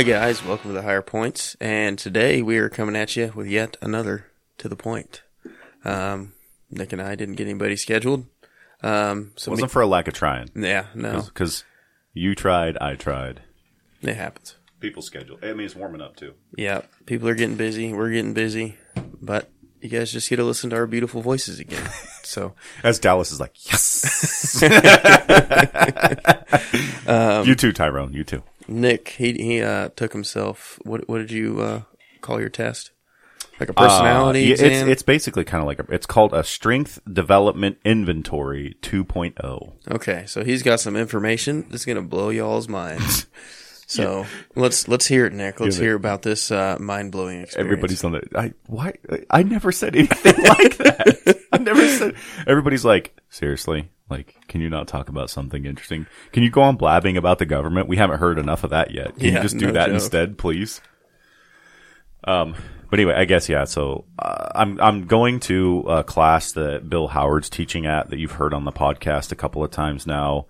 Hey guys, welcome to the Higher Points, and today we are coming at you with yet another to the point. Um, Nick and I didn't get anybody scheduled. Um, so Wasn't for a lack of trying. yeah, no, Because you tried, I tried. it happens. People schedule. I mean, it's warming up too. Yeah, people are getting busy. We're getting busy, but you guys just get to listen to our beautiful voices again. So As Dallas is like, yes. Um, you too, Tyrone. You too. Nick, he he uh, took himself. What what did you uh, call your test? Like a personality Uh, yeah, exam. It's, it's basically kind of like a, it's called a Strength Development Inventory oh. 2.0. Okay, so he's got some information that's gonna blow y'all's minds. So let's let's hear it, Nick. Let's hear about this uh, mind blowing experience. Everybody's on the. I why I never said anything like that. I never said. Everybody's like, seriously, like, can you not talk about something interesting? Can you go on blabbing about the government? We haven't heard enough of that yet. Can Yeah, you just do no that joke. instead, please? Um, but anyway, I guess yeah. So uh, I'm I'm going to a class that Bill Howard's teaching at that you've heard on the podcast a couple of times now.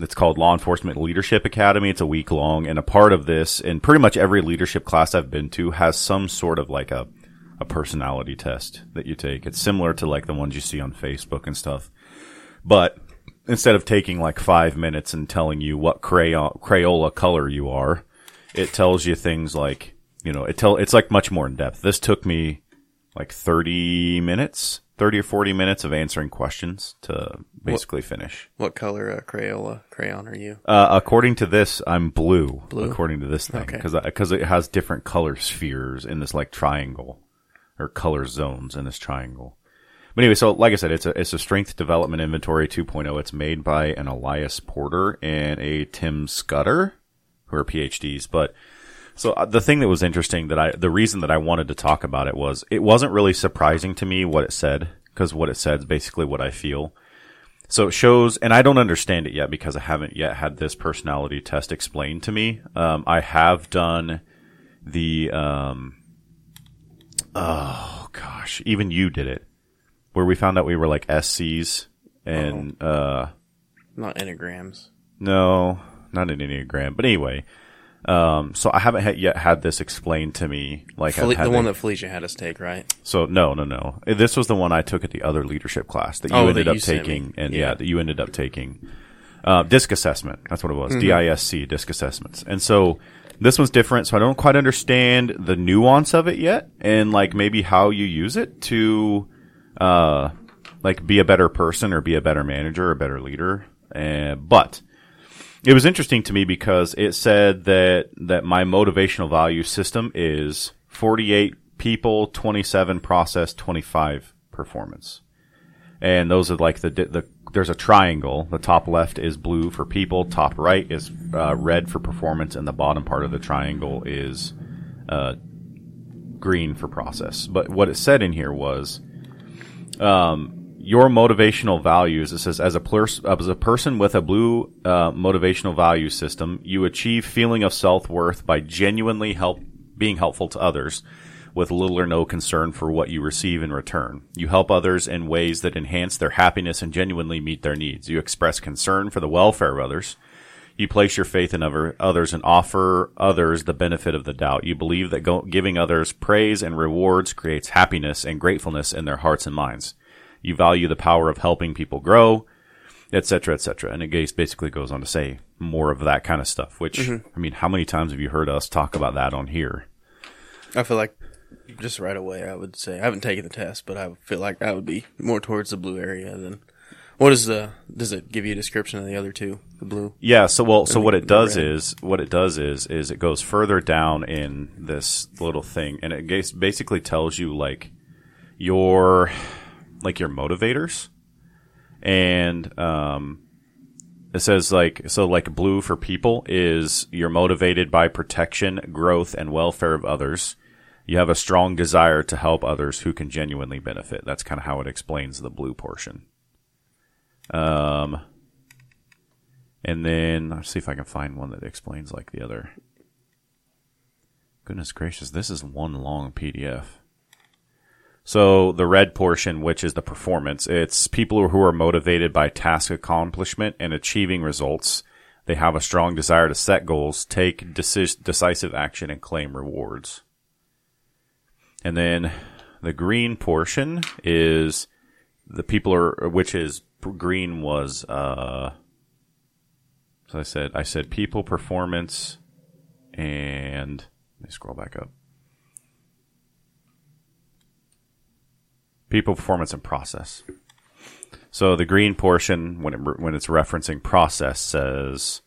It's called Law Enforcement Leadership Academy. It's a week long, and a part of this, and pretty much every leadership class I've been to has some sort of like a a personality test that you take. It's similar to like the ones you see on Facebook and stuff, but instead of taking like five minutes and telling you what crayon Crayola color you are, it tells you things like you know it tell it's like much more in depth. This took me like thirty minutes, thirty or forty minutes of answering questions to basically finish. What color uh, Crayola crayon are you? Uh, according to this, I'm blue. Blue? According to this thing, Okay. because because it has different color spheres in this like triangle or color zones in this triangle. But anyway, so like I said, it's a it's a strength development inventory 2.0. It's made by an Elias Porter and a Tim Scudder, who are PhDs. But so uh, the thing that was interesting that I the reason that I wanted to talk about it was it wasn't really surprising to me what it said because what it said is basically what I feel. So it shows, and I don't understand it yet because I haven't yet had this personality test explained to me. Um, I have done the, um, oh gosh, even you did it, where we found out we were like SCs, and uh, Not enneagrams. no, not an enneagram, but anyway. Um, so I haven't ha- yet had this explained to me, like Fel- the one that Felicia had us take, right? so no, no, no. This was the one I took at the other leadership class that you Oh, that ended up you taking, and Yeah. yeah. that you ended up taking. Uh, disc assessment. That's what it Mm-hmm. was. DISC, disc assessments. And so this one's different. So I don't quite understand the nuance of it yet, and like maybe how you use it to, uh, like be a better person or be a better manager or a better leader. Uh, but it was interesting to me because it said that that my motivational value system is 48 people, 27 process, 25 performance. And those are like the the there's a triangle. The top left is blue for people, top right is uh, red for performance, and the bottom part of the triangle is uh, green for process. But what it said in here was your motivational values. It says as a pers- as a person with a blue uh, motivational value system, you achieve feeling of self worth by genuinely help being helpful to others, with little or no concern for what you receive in return. You help others in ways that enhance their happiness and genuinely meet their needs. You express concern for the welfare of others. You place your faith in other, others and offer others the benefit of the doubt. You believe that go- giving others praise and rewards creates happiness and gratefulness in their hearts and minds. You value the power of helping people grow, etc., etc. And it basically goes on to say more of that kind of stuff. Which mm-hmm. I mean, how many times have you heard us talk about that on here? I feel like just right away, I would say I haven't taken the test, but I feel like I would be more towards the blue area than. What is the? Does it give you a description of the other two? The blue. Yeah. So well, so what it does red. is what it does is is it goes further down in this little thing, and it basically tells you like your like your motivators, and um, it says like so like blue for people is you're motivated by protection, growth, and welfare of others. You have a strong desire to help others who can genuinely benefit. That's kind of how it explains the blue portion. Um, and then let's see if I can find one that explains like the other. Goodness gracious, this is one long PDF. So the red portion, which is the performance, it's people who are motivated by task accomplishment and achieving results. They have a strong desire to set goals, take deci- decisive action, and claim rewards. And then the green portion is the people are, which is green was, uh, so I said, I said people, performance, and let me scroll back up. People, performance, and process. So the green portion, when it, when it's referencing process, says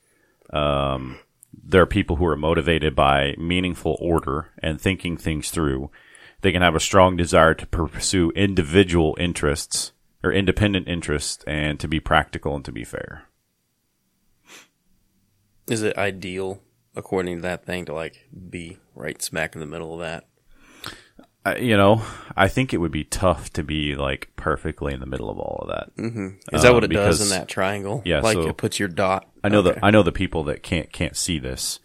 um, there are people who are motivated by meaningful order and thinking things through. They can have a strong desire to pursue individual interests or independent interests and to be practical and to be fair. Is it ideal, according to that thing, to like be right smack in the middle of that? You know, I think it would be tough to be like perfectly in the middle of all of that. Mm-hmm. Is that Uh, what it does in that triangle? Yeah, like so- it puts your dot. I know Okay. the I know the people that can't can't see this,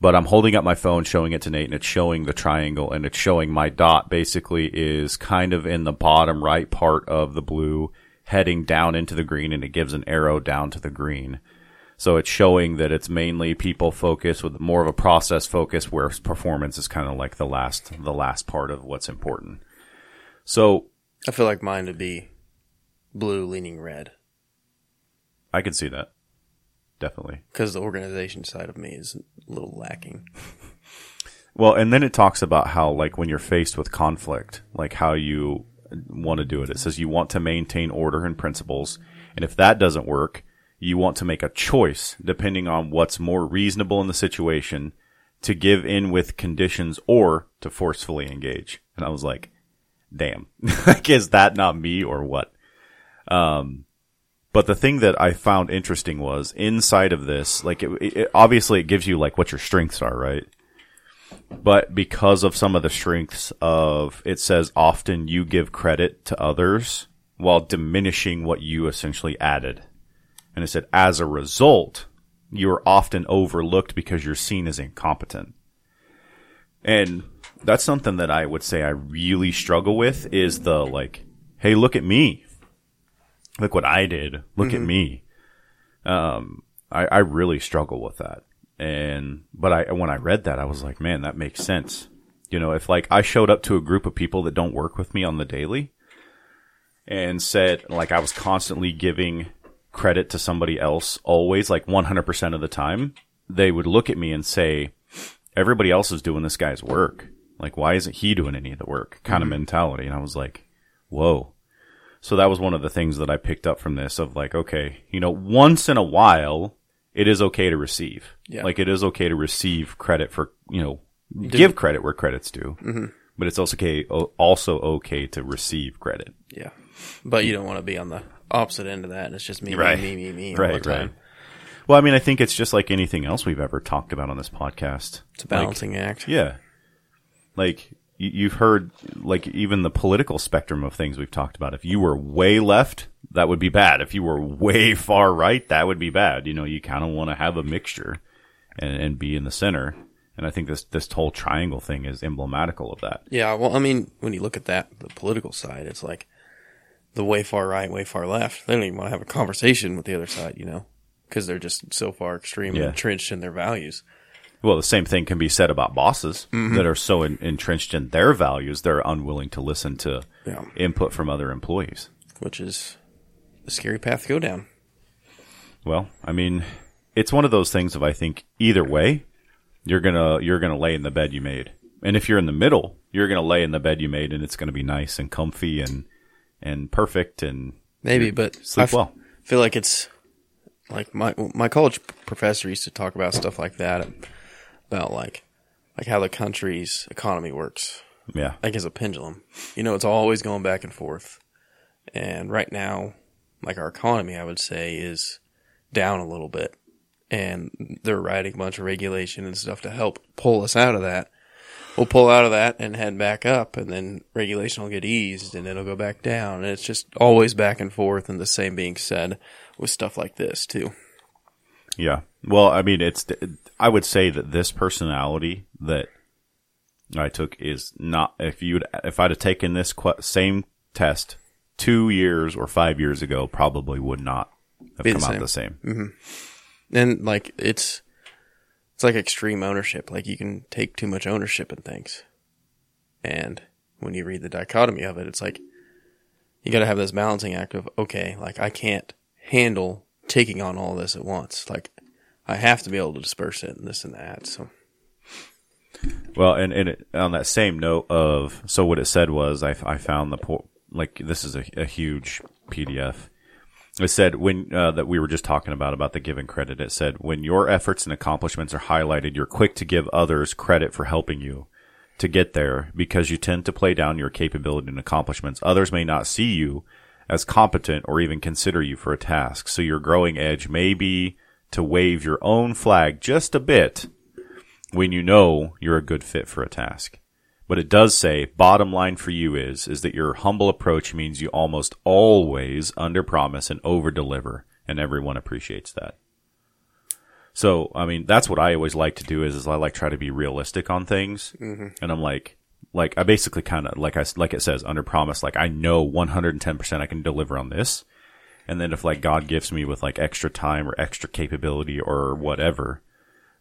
but I'm holding up my phone, showing it to Nate, and it's showing the triangle, and it's showing my dot. Basically, is kind of in the bottom right part of the blue, heading down into the green, and it gives an arrow down to the green. So it's showing that it's mainly people focus with more of a process focus, where performance is kind of like the last the last part of what's important. So I feel like mine would be blue leaning red I can see that definitely. because the organization side of me is a little lacking. Well, and then it talks about how, like, when you're faced with conflict, like how you want to do it. It says you want to maintain order and principles. And if that doesn't work, you want to make a choice depending on what's more reasonable in the situation to give in with conditions or to forcefully engage. And I was like, damn, like, is that not me or what? Um, but the thing that I found interesting was inside of this, like, it, it, obviously it gives you like what your strengths are, right? but because of some of the strengths of it says often you give credit to others while diminishing what you essentially added and it said as a result you are often overlooked because you're seen as incompetent. And that's something that i would say i really struggle with is the like hey look at me. Look what i did. Look at me. Um I, I really struggle with that. And but I when I read that I was like, man, that makes sense. You know, if like I showed up to a group of people that don't work with me on the daily and said like I was constantly giving credit to somebody else always like 100% of the time, they would look at me and say everybody else is doing this guy's work. Like why isn't he doing any of the work? Kind of mentality. And I was like, "Whoa." So that was one of the things that I picked up from this of like, okay, you know, once in a while, it is okay to receive. Yeah. Like it is okay to receive credit for, you know, give credit where credit's due. Mm-hmm. But it's also okay, also okay to receive credit. Yeah, but you don't want to be on the opposite end of that, and it's just me, Right. me, me, me, me all Right, the time. right. Well, I mean, I think it's just like anything else we've ever talked about on this podcast. It's a balancing act. Yeah. Like you- you've heard like even the political spectrum of things we've talked about. If you were way left, that would be bad. If you were way far right, that would be bad. You know, you kind of want to have a mixture and, and be in the center. And I think this this whole triangle thing is emblematical of that. Yeah, well, I mean, when you look at that, the political side, it's like the way far right, way far left. They don't even want to have a conversation with the other side, you know, because they're just so far extreme and Yeah. entrenched in their values. Well, the same thing can be said about bosses mm-hmm. that are so en- entrenched in their values they're unwilling to listen to Yeah. input from other employees. which is a scary path to go down. Well, I mean, it's one of those things of I think either way, you're gonna you're gonna lay in the bed you made, and if you're in the middle, you're gonna lay in the bed you made, and it's gonna be nice and comfy and and perfect and Maybe, but sleep I f- well. feel like it's like my my college professor used to talk about stuff like that, about like like how the country's economy works, Yeah, like as a pendulum. You know, it's always going back and forth. And right now, like our economy, I would say, is down a little bit. And they're writing a bunch of regulation and stuff to help pull us out of that. We'll pull out of that and head back up, and then regulation will get eased, and it'll go back down. And it's just always back and forth, and the same being said with stuff like this, too. yeah. Well, I mean, it's I would say that this personality that I took is not if you would if I'd have taken this same test two years or five years ago, probably would not have Be the come out same. the same. Mm-hmm. And like it's it's like extreme ownership. Like you can take too much ownership in things. And when you read the dichotomy of it, it's like you got to have this balancing act of okay, like I can't handle taking on all this at once. Like I have to be able to disperse it and this and that. So Well, and, and it, on that same note of, so what it said was, I, I found the, po- like, this is a, a huge PDF. It said when, uh, that we were just talking about, about the giving credit. It said, when your efforts and accomplishments are highlighted, you're quick to give others credit for helping you to get there because you tend to play down your capability and accomplishments. Others may not see you as competent or even consider you for a task. So your growing edge may be to wave your own flag just a bit when you know you're a good fit for a task. But it does say bottom line for you is is that your humble approach means you almost always under promise and over deliver. and everyone appreciates that. So, I mean, that's what I always like to do is, is I like try to be realistic on things. Mm-hmm. And I'm like, like, I basically kind of, like I, like it says, under promise, like I know 110% I can deliver on this. And then if like God gives me with like extra time or extra capability or whatever,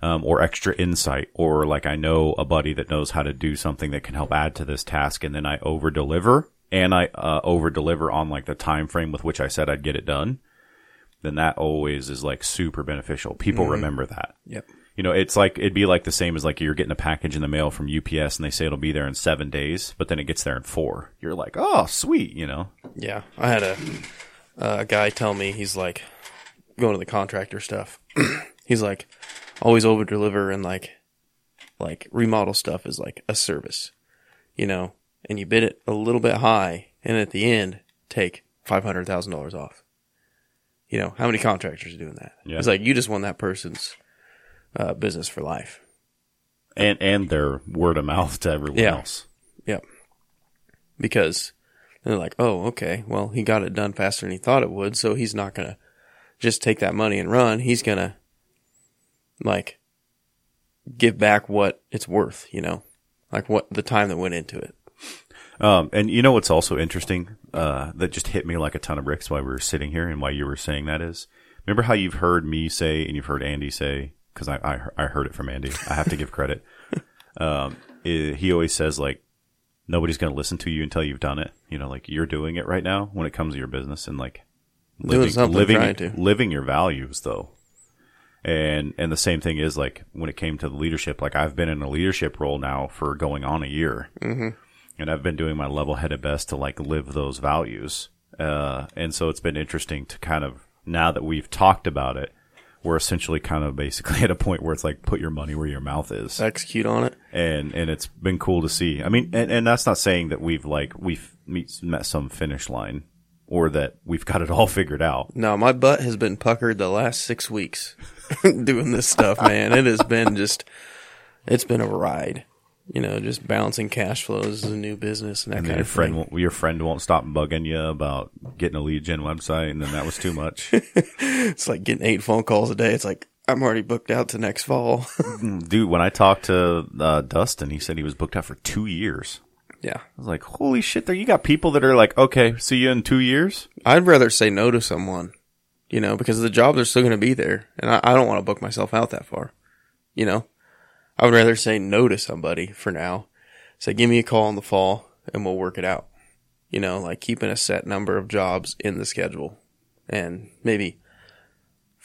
um, or extra insight, or like I know a buddy that knows how to do something that can help add to this task, and then I over deliver and I uh, over deliver on like the time frame with which I said I'd get it done, then that always is like super beneficial. People remember that. Yep. You know, it's like it'd be like the same as like you're getting a package in the mail from UPS and they say it'll be there in seven days, but then it gets there in four. You're like, oh, sweet, you know. Yeah, I had a uh, a guy tell me he's like going to the contractor stuff. he's like always over deliver and like like remodel stuff is like a service, you know, and you bid it a little bit high, and at the end take five hundred thousand dollars off. You know how many contractors are doing that? Yeah. It's like you just won that person's uh, business for life. And and their word of mouth to everyone Yeah. else. Yep. Because they're like, oh, okay, well, he got it done faster than he thought it would, so he's not gonna just take that money and run. He's gonna like give back what it's worth, you know, like what the time that went into it. Um, and you know what's also interesting uh, that just hit me like a ton of bricks while we were sitting here and why you were saying that is remember how you've heard me say and you've heard Andy say because I, I I heard it from Andy. I have to give credit. Um, i- he always says like nobody's going to listen to you until you've done it. You know like you're doing it right now when it comes to your business and like living living trying to. living your values though and and the same thing is like when it came to the leadership like I've been in a leadership role now for going on a year and I've been doing my level headed best to like live those values. Uh, and so it's been interesting to kind of now that we've talked about it, we're essentially kind of basically at a point where it's like put your money where your mouth is, Execute on it. and and it's been cool to see. I mean, and, and that's not saying that we've like we've meet, met some finish line or that we've got it all figured out. No, my butt has been puckered the last six weeks doing this stuff, man. It has been just, it's been a ride. You know, just balancing cash flows as a new business and that And kind your of friend, thing. won't, your friend won't stop bugging you about getting a lead gen website, and then that was too much. It's like getting eight phone calls a day. It's like I'm already booked out to next fall. Dude, when I talked to uh, Dustin, he said he was booked out for two years. yeah, I was like, holy shit, there you got people that are like, okay, see you in two years. I'd rather say no to someone, you know, because the jobs are still going to be there, and I, I don't want to book myself out that far. You know, I would rather say no to somebody for now. Say, give me a call in the fall, and we'll work it out. You know, like keeping a set number of jobs in the schedule, and maybe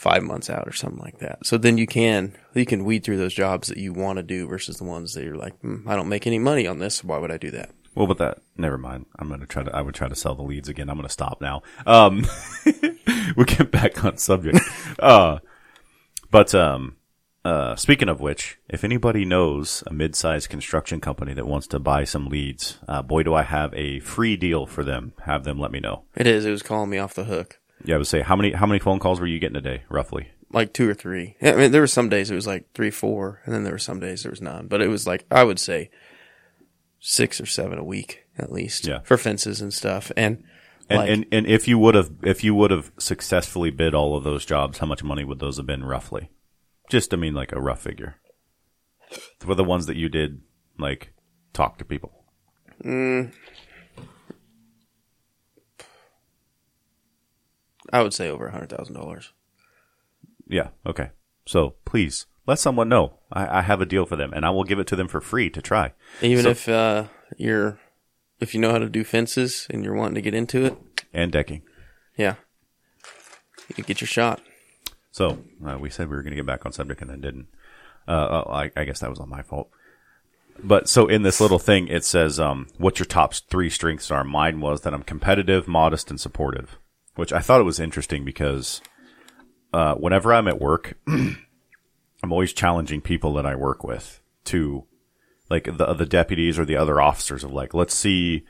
five months out or something like that. So then you can you can weed through those jobs that you want to do versus the ones that you're like, hmm, I don't make any money on this. So why would I do that? Well, but that, never mind. I'm going to try to, I would try to sell the leads again. I'm going to stop now. Um, we'll get back on subject. Uh, but, um, uh, speaking of which, if anybody knows a mid-sized construction company that wants to buy some leads, uh, boy, do I have a free deal for them. Have them let me know. It is. It was calling me off the hook. Yeah, I would say, how many, how many phone calls were you getting a day, roughly? like two or three. I mean, there were some days it was like three, four, and then there were some days there was none. But it was like I would say six or seven a week at least. Yeah. for fences and stuff. And, And, like, and, and if you would have, if you would have successfully bid all of those jobs, how much money would those have been roughly? Just, I mean, like a rough figure. For the ones that you did, like, talk to people. Mm. I would say over a hundred thousand dollars. Yeah. Okay. So please let someone know. I, I have a deal for them, and I will give it to them for free to try. Even So- if uh, you're, if you know how to do fences and you're wanting to get into it, And decking. yeah, you can get your shot. So uh, we said we were going to get back on subject and then didn't. Uh, oh, I, I guess that was on my fault. But so in this little thing, it says, um, what your top three strengths are. Mine was that I'm competitive, modest, and supportive, which I thought it was interesting because, uh, whenever I'm at work, I'm always challenging people that I work with to, like the, the deputies or the other officers of like, let's see,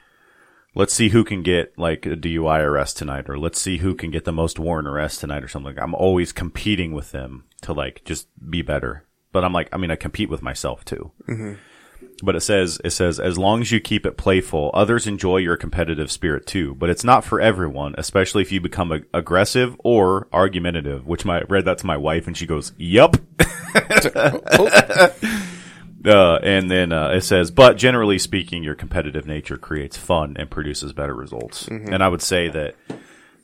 let's see who can get like a DUI arrest tonight, or let's see who can get the most warrant arrest tonight, or something. I'm always competing with them to like just be better. But I'm like, I mean, I compete with myself too. Mm-hmm. But it says, it says, as long as you keep it playful, others enjoy your competitive spirit too. But it's not for everyone, especially if you become a- aggressive or argumentative. Which my read that to my wife, and she goes, "Yup." Uh, and then uh, it says, but generally speaking, your competitive nature creates fun and produces better results. And I would say that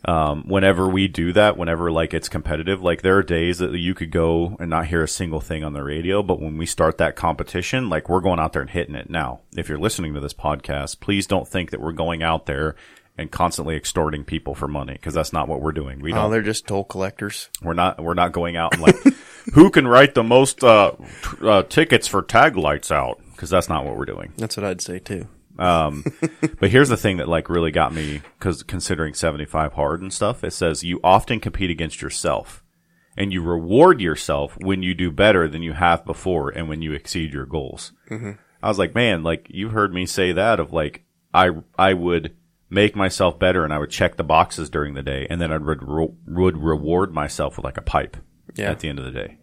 um, whenever we do that, whenever like it's competitive, like there are days that you could go and not hear a single thing on the radio, but when we start that competition, like we're going out there and hitting it. Now, if you're listening to this podcast, please don't think that we're going out there and constantly extorting people for money because that's not what we're doing. We Oh, don't. they're just toll collectors. We're not. We're not going out and like, who can write the most uh, t- uh, tickets for tag lights out? Because that's not what we're doing. That's what I'd say too. Um, but here's the thing that like really got me because considering 75 hard and stuff, it says you often compete against yourself, and you reward yourself when you do better than you have before and when you exceed your goals. Mm-hmm. I was like, man, like you heard me say that of like I I would make myself better and I would check the boxes during the day, and then I would re- would reward myself with like a pipe Yeah. at the end of the day.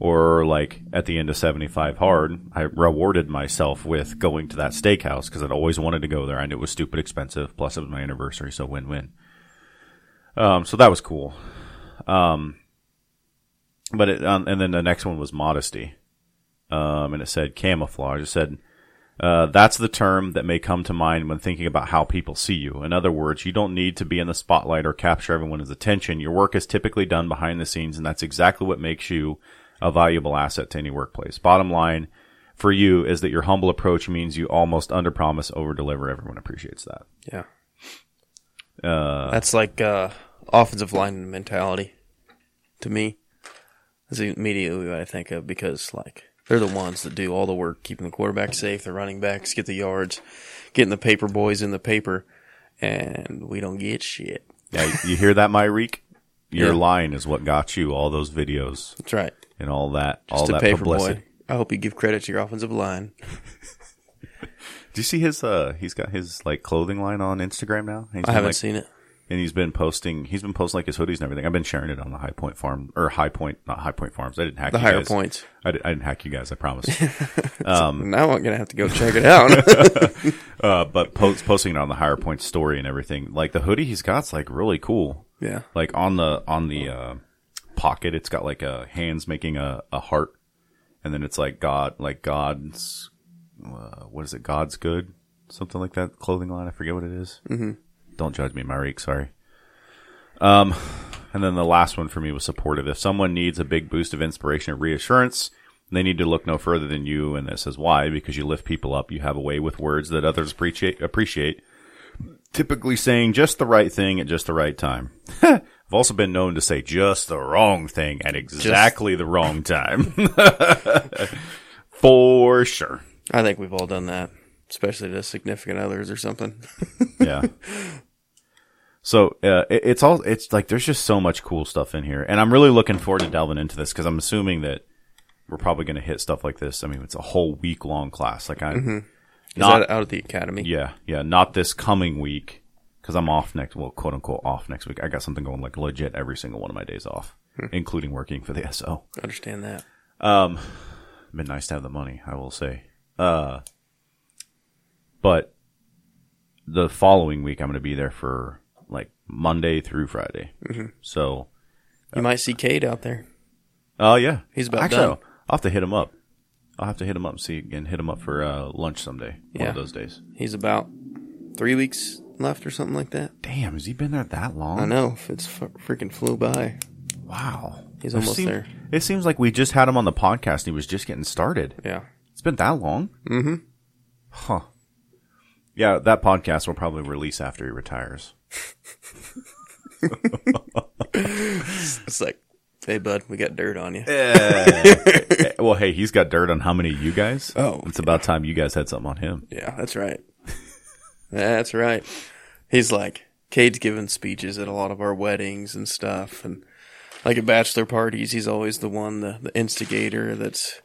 Or like at the end of 75 hard, I rewarded myself with going to that steakhouse because I'd always wanted to go there. I knew it was stupid expensive. Plus it was my anniversary. So win win. Um, so that was cool. Um, but it, um, and then the next one was modesty. Um, and it said camouflage. It said, uh, that's the term that may come to mind when thinking about how people see you. In other words, you don't need to be in the spotlight or capture everyone's attention. Your work is typically done behind the scenes, and that's exactly what makes you a valuable asset to any workplace. Bottom line for you is that your humble approach means you almost underpromise, overdeliver. Everyone appreciates that. Yeah. Uh, That's like uh, offensive line mentality to me. That's immediately what I think of because like they're the ones that do all the work, keeping the quarterback safe, the running backs get the yards, getting the paper boys in the paper, and we don't get shit. yeah, you hear that, Myreek? Your Yeah. line is what got you all those videos That's right. And all that, all Just a that publicity. boy. I hope you give credit to your offensive line. Do you see his? Uh, he's got his like clothing line on Instagram now. He's I been, haven't like, seen it. and he's been posting. He's been posting like his hoodies and everything. I've been sharing it on the High Point Farm or High Point, not High Point Farms. I didn't hack The you higher guys. points. I, did, I didn't hack you guys. I promise. Um, now I'm gonna have to go check it out. uh, but post, posting it on the Higher Point story and everything. Like the hoodie he's got's like really cool. yeah. Like on the on the uh, pocket, it's got like a hands making a, a heart, and then it's like God, like God's. Uh, what is it? God's good, something like that. Clothing line. I forget what it is. Mm-hmm. Don't judge me, Myreek. Sorry. Um, and then the last one for me was supportive. If someone needs a big boost of inspiration or reassurance, they need to look no further than you. And this is why, because you lift people up. You have a way with words that others appreciate. Appreciate. Typically saying just the right thing at just the right time. I've also been known to say just the wrong thing at exactly the wrong time. For sure. I think we've all done that, especially to significant others or something. yeah. So uh, it, it's all it's like there's just so much cool stuff in here, and I'm really looking forward to delving into this because I'm assuming that we're probably going to hit stuff like this. I mean, it's a whole week long class. Like I, Is not that out of the academy? yeah, yeah, not this coming week because I'm off next. Well, quote unquote off next week. I got something going like legit every single one of my days off, including working for the SO. Understand that. Um, been nice to have the money, I will say. Uh, but the following week, I'm going to be there for like Monday through Friday. So, You might see Cade out there. oh yeah, He's about actually, done. I'll, have to hit him up. I'll have to hit him up and see and hit him up for uh, lunch someday. One Yeah. of those days. He's about three weeks left or something like that. Damn, has he been there that long? I know. It's f- freaking flew by. Wow. He's almost there. It seems like we just had him on the podcast and he was just getting started. Yeah. It's been that long? Mm-hmm. Huh. Yeah, that podcast will probably release after he retires. It's like, hey, bud, we got dirt on you. well, hey, he's got dirt on how many of you guys? Oh, It's about time you guys had something on him. Yeah, that's right. That's right. He's like, Cade's giving speeches at a lot of our weddings and stuff. And like at bachelor parties, he's always the one, the, the instigator that's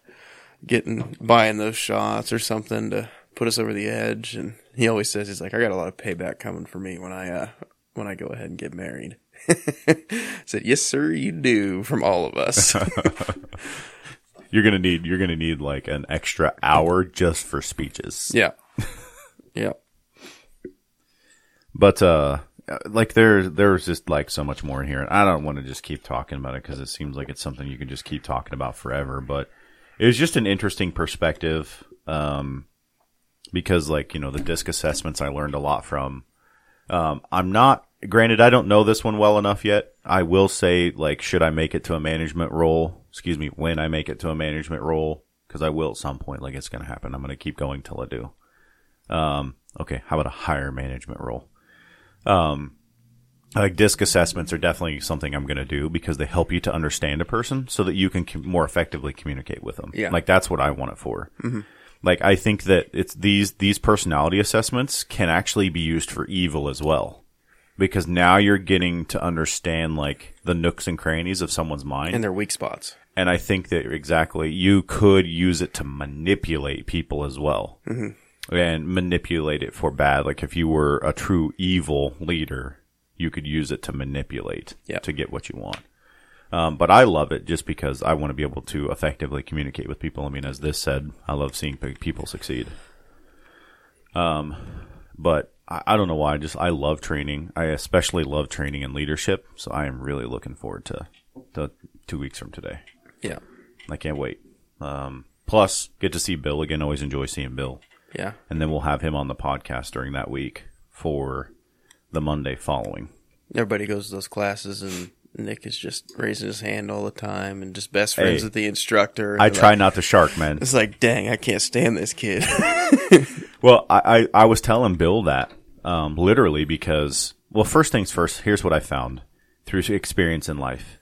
getting, buying those shots or something to put us over the edge. And he always says, he's like, I got a lot of payback coming for me when I, uh, when I go ahead and get married. I said, yes, sir, you do from all of us. You're gonna need you're gonna need like an extra hour just for speeches. yeah. Yeah. But uh like there there's just like so much more in here. I don't want to just keep talking about it because it seems like it's something you can just keep talking about forever. But it was just an interesting perspective. Um because like, you know, the disc assessments I learned a lot from. Um I'm not granted I don't know this one well enough yet. I will say like should I make it to a management role? Excuse me, when I make it to a management role because I will at some point like it's going to happen. I'm going to keep going till I do. Um okay, how about a higher management role? Like disc assessments are definitely something I'm going to do because they help you to understand a person so that you can com- more effectively communicate with them. Yeah. Like that's what I want it for. Like I think that it's these, these personality assessments can actually be used for evil as well. Because now you're getting to understand like the nooks and crannies of someone's mind. And their weak spots. And I think that exactly you could use it to manipulate people as well. Mm-hmm. And manipulate it for bad. Like if you were a true evil leader, you could use it to manipulate Yeah. to get what you want. Um, but I love it just because I want to be able to effectively communicate with people. I mean, as this said, I love seeing people succeed. Um, but I, I don't know why. I just I love training. I especially love training and leadership. So I am really looking forward to the two weeks from today. Yeah. I can't wait. Um, plus, get to see Bill again. Always enjoy seeing Bill. Yeah. And then we'll have him on the podcast during that week for the Monday following. everybody goes to those classes and Nick is just raising his hand all the time and just best friends Hey, with the instructor. I try like- not to shark, man. It's like, dang, I can't stand this kid. Well, I, I, I was telling Bill that, um, literally because, well, first things first, here's what I found through experience in life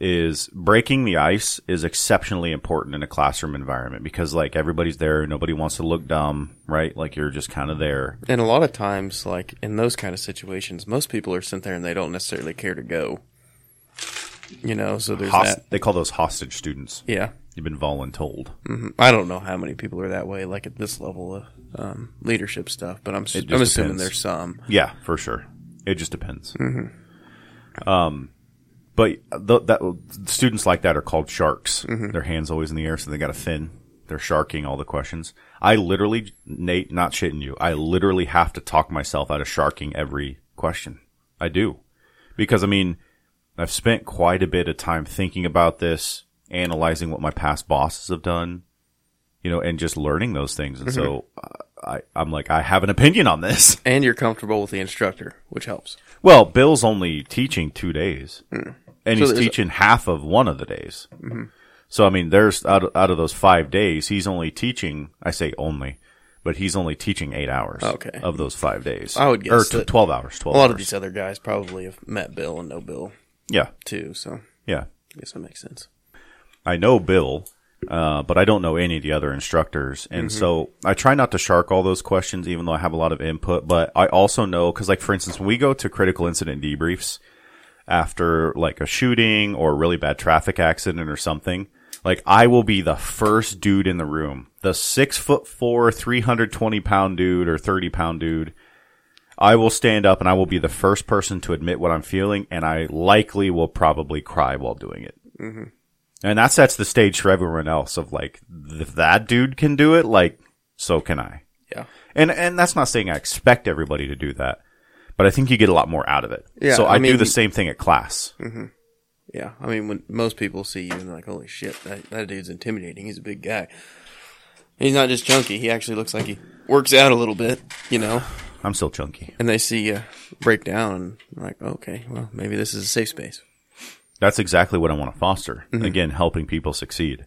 is breaking the ice is exceptionally important in a classroom environment because like everybody's there. Nobody wants to look dumb, right? Like you're just kind of there. and a lot of times, like in those kind of situations, most people are sent there and they don't necessarily care to go. You know, so there's Host- that. they call those hostage students. Yeah. You've been voluntold. I don't know how many people are that way, like at this level of um, leadership stuff, but I'm, I'm assuming there's some. Yeah, for sure. It just depends. Um, but th- that students like that are called sharks. Their hands always in the air, so they got a fin. They're sharking all the questions. I literally, Nate, not shitting you. I literally have to talk myself out of sharking every question. I do, because I mean, I've spent quite a bit of time thinking about this, analyzing what my past bosses have done, you know, and just learning those things. And so uh, I, I'm like, I have an opinion on this. And you're comfortable with the instructor, which helps. Well, Bill's only teaching two days, and So he's there's a- teaching half of one of the days. So I mean, there's out of, out of those five days, he's only teaching. I say only, but he's only teaching eight hours. Okay. of those five days. I would or guess that twelve hours. A lot hours. of these other guys probably have met Bill and know Bill Yeah, too, so yeah. I guess that makes sense. I know Bill, uh, but I don't know any of the other instructors. And so I try not to shark all those questions, even though I have a lot of input. But I also know, cause like, for instance, when we go to critical incident debriefs after like a shooting or a really bad traffic accident or something, like I will be the first dude in the room, the six foot four, 320 pound dude or 30 pound dude. I will stand up and I will be the first person to admit what I'm feeling. And I likely will probably cry while doing it. Mm-hmm. And that sets the stage for everyone else of like, if that dude can do it, like, so can I. Yeah. And, and that's not saying I expect everybody to do that, but I think you get a lot more out of it. Yeah, So I, I do the same thing at class. Mm-hmm. Yeah. I mean, when most people see you and they're like, holy shit, that, that dude's intimidating. He's a big guy. He's not just chunky. He actually looks like he works out a little bit, you know? I'm still chunky. And they see you break down and they're like, okay, well, maybe this is a safe space. That's exactly what I want to foster. Mm-hmm. Again, helping people succeed.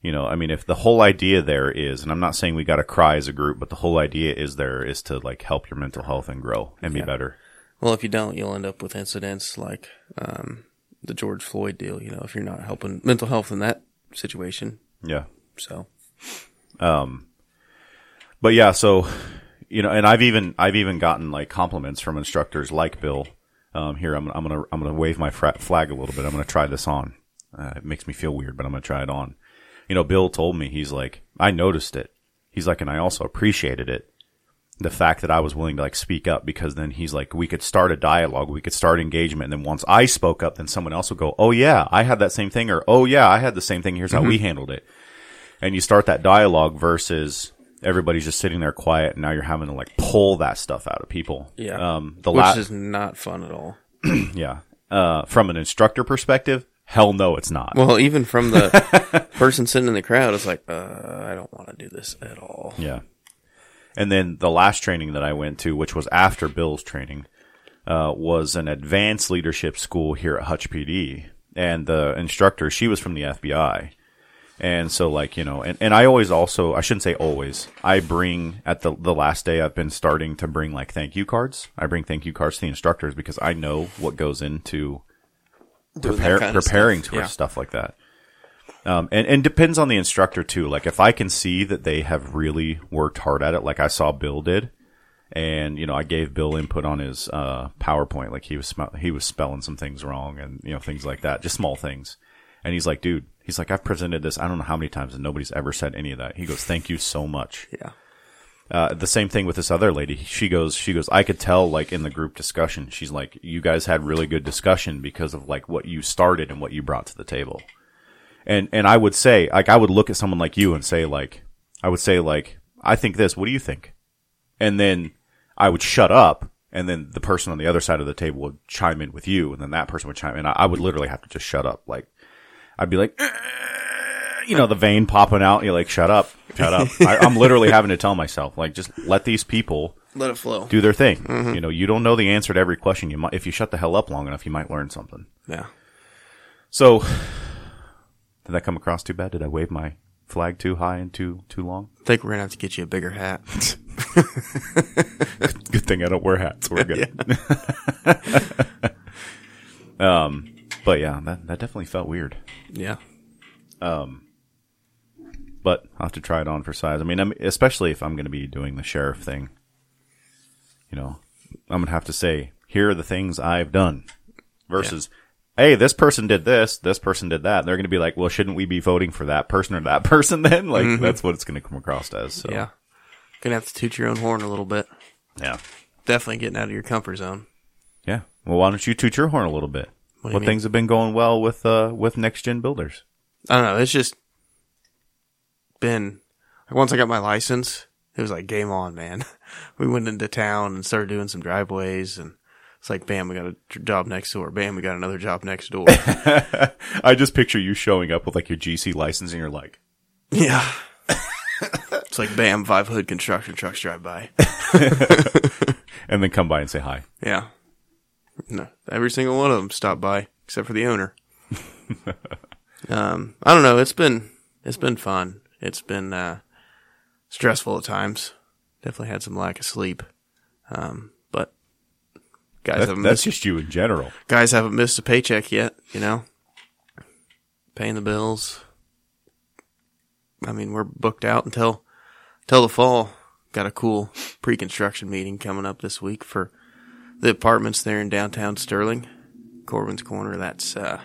You know, I mean, if the whole idea there is, and I'm not saying we got to cry as a group, but the whole idea is there is to like help your mental health and grow and be better. Well, if you don't, you'll end up with incidents like um, the George Floyd deal. You know, if you're not helping mental health in that situation. Yeah. So um But yeah, so you know, and I've even I've even gotten like compliments from instructors like Bill. Um, here, I'm I'm gonna I'm gonna wave my fra- flag a little bit. I'm gonna try this on. Uh, it makes me feel weird, but I'm gonna try it on. You know, Bill told me he's like I noticed it. He's like, and I also appreciated it. The fact that I was willing to like speak up because then he's like, we could start a dialogue, we could start engagement, and then once I spoke up, then someone else would go, oh yeah, I had that same thing, or oh yeah, I had the same thing. Here's how we handled it and you start that dialogue versus everybody's just sitting there quiet and now you're having to like pull that stuff out of people. yeah, Um, the which la- is not fun at all. yeah. Uh, from an instructor perspective, hell no, it's not. Well, even from the person sitting in the crowd, it's like, uh, I don't want to do this at all. yeah. And then the last training that I went to, which was after Bill's training, uh, was an advanced leadership school here at Hutch PD. And the instructor, she was from the FBI. And so like, you know, and, and I always also, I shouldn't say always, I bring at the, the last day I've been starting to bring like thank you cards. I bring thank you cards to the instructors because I know what goes into prepare, preparing stuff. for Yeah. stuff like that. Um, and, and depends on the instructor too. Like if I can see that they have really worked hard at it, like I saw Bill did, and you know I gave Bill input on his uh, PowerPoint, like he was sm- he was spelling some things wrong and you know things like that, just small things. And he's like, dude, he's like, I've presented this I don't know how many times and nobody's ever said any of that. He goes, thank you so much. Yeah. Uh, the same thing with this other lady. She goes, she goes, I could tell like in the group discussion, she's like, you guys had really good discussion because of like what you started and what you brought to the table. And, and I would say, like, I would look at someone like you and say like, I would say like, I think this, what do you think? And then I would shut up and then the person on the other side of the table would chime in with you and then that person would chime in. I, I would literally have to just shut up. Like, I'd be like, you know, the vein popping out. You're like, shut up, shut up. I, I'm literally having to tell myself, like, just let these people Let it flow. do their thing. You know, you don't know the answer to every question. You might, if you shut the hell up long enough, you might learn something. Yeah. So, did that come across too bad? Did I wave my flag too high and too too long? I think we're gonna have to get you a bigger hat. Good thing I don't wear hats. We're good. um, but yeah, that that definitely felt weird. yeah. But I'll have to try it on for size. I mean, I'm, especially if I'm going to be doing the sheriff thing, you know, I'm going to have to say, here are the things I've done versus, hey, this person did this, this person did that. And they're going to be like, well, shouldn't we be voting for that person or that person then? Like, that's what it's going to come across as. So, Yeah. Gonna have to toot your own horn a little bit. Yeah. Definitely getting out of your comfort zone. Yeah. Well, why don't you toot your horn a little bit? What What, do you mean? things have been going well with, uh, with next gen builders? I don't know. It's just been like once I got my license, it was like game on, man. We went into town and started doing some driveways, and it's like, bam, we got a job next door. Bam, we got another job next door. I just picture you showing up with like your GC license and you're like, yeah. it's like, bam, five hood construction trucks drive by. and then come by and say hi. Yeah. No, every single one of them stopped by except for the owner. um, I don't know. It's been it's been fun. It's been uh, stressful at times. Definitely had some lack of sleep. Um, but guys That, haven't that's missed, just you in general. guys haven't missed a paycheck yet. You know, paying the bills. I mean, we're booked out until until the fall. Got a cool pre-construction meeting coming up this week for the apartments there in downtown Sterling, Corbin's Corner. That's uh,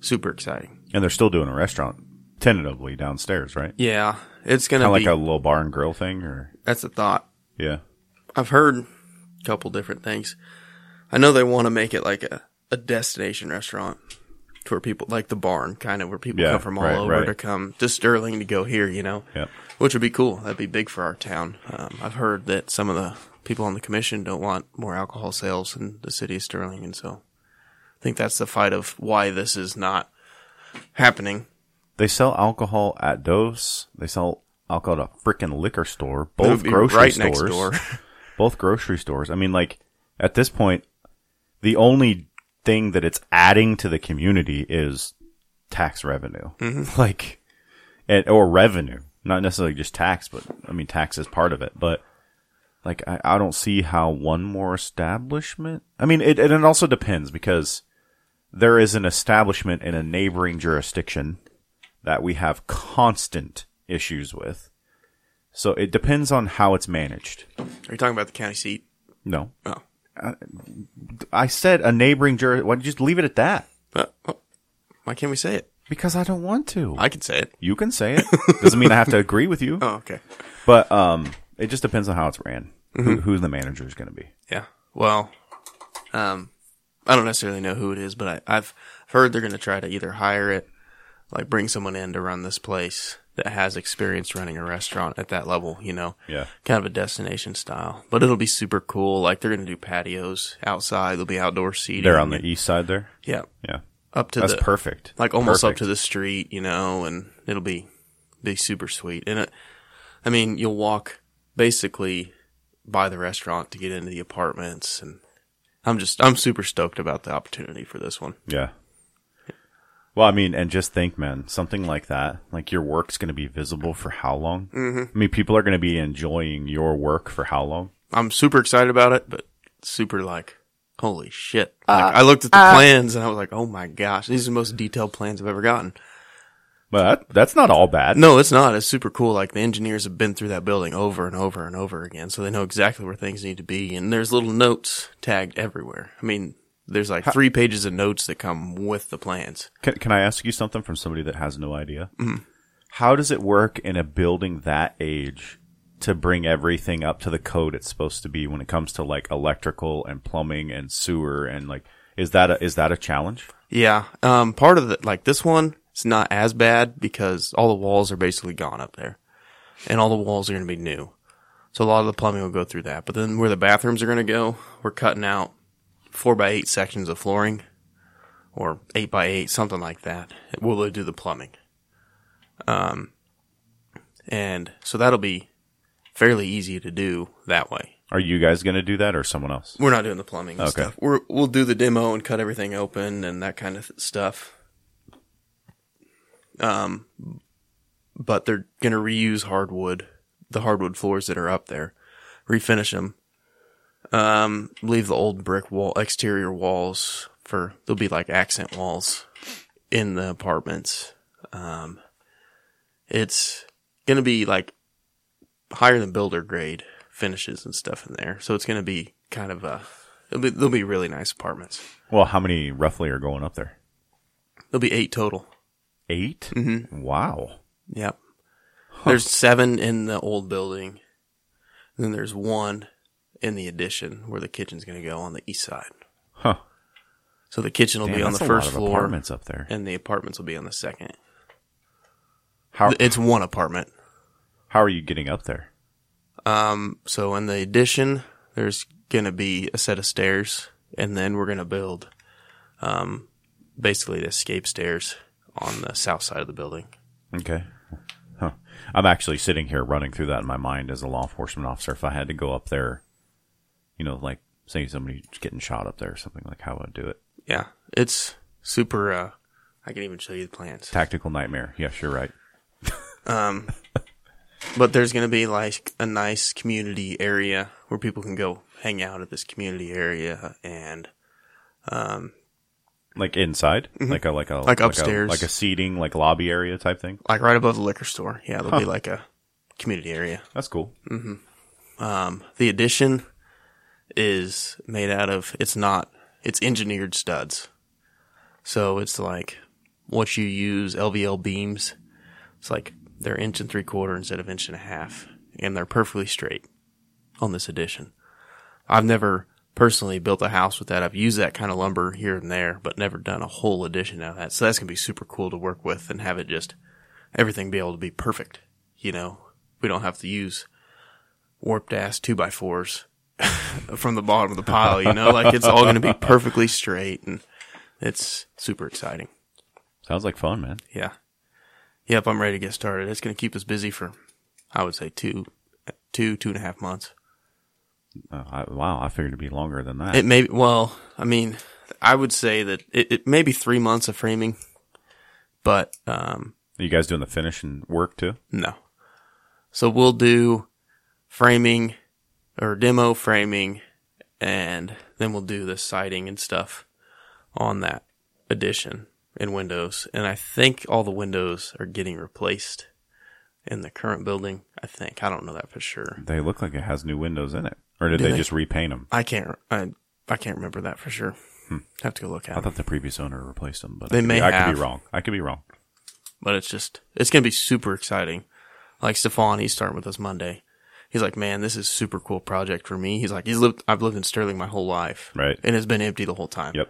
super exciting. And they're still doing a restaurant tentatively downstairs, right? Yeah, it's gonna Kind of be. like a little bar and grill thing, or that's a thought. yeah, I've heard a couple different things. I know they want to make it like a, a destination restaurant to where people, like the barn, kind of where people Yeah, come from all right, over right. to come to Sterling to go here, you know, Yep. which would be cool. That'd be big for our town. Um, I've heard that some of the people on the commission don't want more alcohol sales in the city of Sterling, and so I think that's the fight of why this is not happening. They sell alcohol at Dose. They sell alcohol at a freaking liquor store. Both grocery right stores. next door. Both grocery stores. I mean, like at this point, the only thing that it's adding to the community is tax revenue, like, and, or revenue, not necessarily just tax, but I mean, tax is part of it, but like, I, I don't see how one more establishment, I mean, it, and it also depends because there is an establishment in a neighboring jurisdiction that we have constant issues with. So it depends on how it's managed. Are you talking about the county seat? No. Oh. I said a neighboring jur. Why don't you just leave it at that? Uh, oh, why can't we say it? Because I don't want to. I can say it. you can say it. Doesn't mean I have to agree with you. Oh, okay. But um, it just depends on how it's ran. Who, who the manager is going to be. Yeah. Well, um, I don't necessarily know who it is, but I, I've heard they're going to try to either hire it, like bring someone in to run this place that has experience running a restaurant at that level, you know, Yeah. kind of a destination style. But it'll be super cool. Like they're going to do patios outside. There'll be outdoor seating. They're on the east side there. yeah, Yeah. up to That's the perfect. like almost Perfect. up to the street, you know, and it'll be be super sweet. And it, I mean, you'll walk basically by the restaurant to get into the apartments, and I'm just I'm super stoked about the opportunity for this one. Yeah. Well, I mean, and just think, man, something like that, like your work's going to be visible for how long? Mm-hmm. I mean, people are going to be enjoying your work for how long? I'm super excited about it, but super like. Holy shit. Uh, I looked at the plans and I was like, oh my gosh, these are the most detailed plans I've ever gotten. But that's not all bad. No, it's not. It's super cool. Like the engineers have been through that building over and over and over again, so they know exactly where things need to be. And there's little notes tagged everywhere. I mean, there's like three pages of notes that come with the plans. Can, can I ask you something from somebody that has no idea? How does it work in a building that age to bring everything up to the code it's supposed to be when it comes to like electrical and plumbing and sewer and like is that a, is that a challenge? Yeah. Um, part of the, like this one, it's not as bad because all the walls are basically gone up there and all the walls are going to be new. So a lot of the plumbing will go through that. But then where the bathrooms are going to go, we're cutting out four by eight sections of flooring or eight by eight, something like that. We'll do the plumbing. Um, and so that'll be fairly easy to do that way. Are you guys going to do that or someone else? We're not doing the plumbing Okay. stuff. We're, we'll do the demo and cut everything open and that kind of stuff. Um, but they're gonna reuse hardwood, the hardwood floors that are up there, refinish them. Um, leave the old brick wall exterior walls for they'll be like accent walls in the apartments. Um, it's gonna be like higher than builder grade finishes and stuff in there, so it's gonna be kind of a it'll be they'll be really nice apartments. Well, how many roughly are going up there? There'll be eight total. 8 Mm-hmm. Wow. Yep. There's seven in the old building. And then there's one in the addition where the kitchen's going to go on the east side. Huh. So the kitchen will Damn, be on the that's a lot first floor apartments up there. and the apartments will be on the second. How It's one apartment. how are you getting up there? Um, so in the addition, there's going to be a set of stairs and then we're going to build, um, basically the escape stairs on the south side of the building. Okay. Huh. I'm actually sitting here running through that in my mind as a law enforcement officer. If I had to go up there, you know, like say somebody's getting shot up there or something, like how would I do it? Yeah. It's super, uh, I can even show you the plans. Tactical nightmare. Yes, you're right. Um, but there's going to be like a nice community area where people can go hang out at this community area and, um, Like inside, like a like a Like a- upstairs. like a seating like lobby area type thing. like right above the liquor store. Yeah, there'll be like a community area. That's cool. Mm-hmm. Um, the addition is made out of, it's not, it's engineered studs. So it's like what you use LVL beams. It's like they're inch and three quarter instead of inch and a half. And they're perfectly straight on this addition. I've never personally built a house with that. I've used that kind of lumber here and there, but never done a whole addition out of that. So that's going to be super cool to work with and have it just everything be able to be perfect. You know, we don't have to use warped ass two by fours from the bottom of the pile, you know, like it's all going to be perfectly straight and it's super exciting. Sounds like fun, man. Yeah. Yep. I'm ready to get started. It's going to keep us busy for, I would say two, two, two and a half months. Uh, I, wow, I figured it'd be longer than that. It may, well, I mean, I would say that it, it may be three months of framing, but um, Are you guys doing the finishing work too? no. So we'll do framing or demo framing, and then we'll do the siding and stuff on that addition in windows. And I think all the windows are getting replaced in the current building. I think I don't know that for sure. They look like it has new windows in it, or did they, they? just repaint them? I can't. I I can't remember that for sure. Hmm. Have to go look I at it. thought the previous owner replaced them, but They I could may be, I could be wrong. I could be wrong. but it's just it's gonna be super exciting. Like Stefan, he's starting with us Monday. He's like, man, this is super cool project for me. He's like, he's lived, I've lived in Sterling my whole life, Right. and it's been empty the whole time. Yep.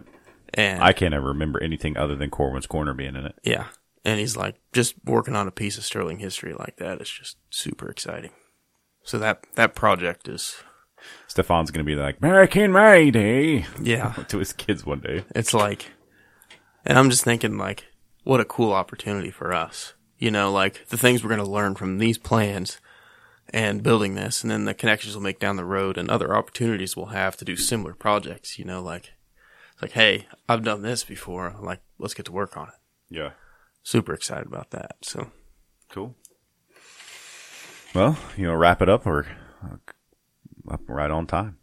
And I can't ever remember anything other than Corwin's Corner being in it. yeah, and he's like, just working on a piece of Sterling history like that is just super exciting. So that that project is, Stefan's going to be like, back in my day, yeah, to his kids one day. it's like, and I'm just thinking like, what a cool opportunity for us. You know, like the things we're going to learn from these plans and building this, and then the connections we'll make down the road and other opportunities we'll have to do similar projects. You know, like, it's like, hey, I've done this before. Like, let's get to work on it. Yeah. Super excited about that. So, Cool. Well, you know, wrap it up or uh, up right on time.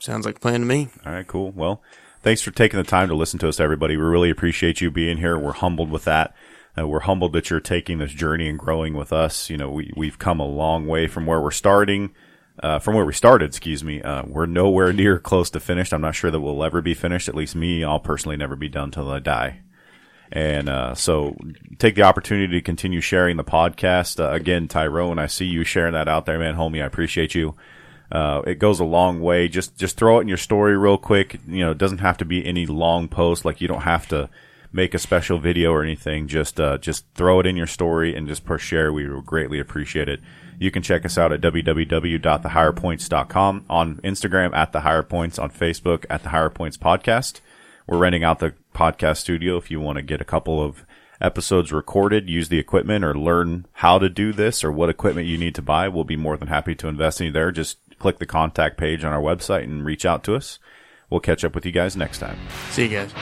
sounds like a plan to me. All right, cool. Well, thanks for taking the time to listen to us, everybody. We really appreciate you being here. We're humbled with that. Uh, we're humbled that you're taking this journey and growing with us. You know, we, we've come a long way from where we're starting, uh, from where we started, excuse me. Uh, we're nowhere near close to finished. I'm not sure that we'll ever be finished. At least me, I'll personally never be done till I die. And uh, so take the opportunity to continue sharing the podcast. Uh, again, Tyrone, I see you sharing that out there, man, homie. I appreciate you. Uh, it goes a long way. Just just throw it in your story real quick. You know, it doesn't have to be any long post. Like you don't have to make a special video or anything. Just uh, just throw it in your story and just push share. We would greatly appreciate it. You can check us out at www.thehigherpoints.com on Instagram at the higher points on Facebook at the higher points podcast. We're renting out the podcast studio if you want to get a couple of episodes recorded, use the equipment, or learn how to do this or what equipment you need to buy. We'll be more than happy to invest in you there. Just click the contact page on our website and reach out to us. We'll catch up with you guys next time. See you guys.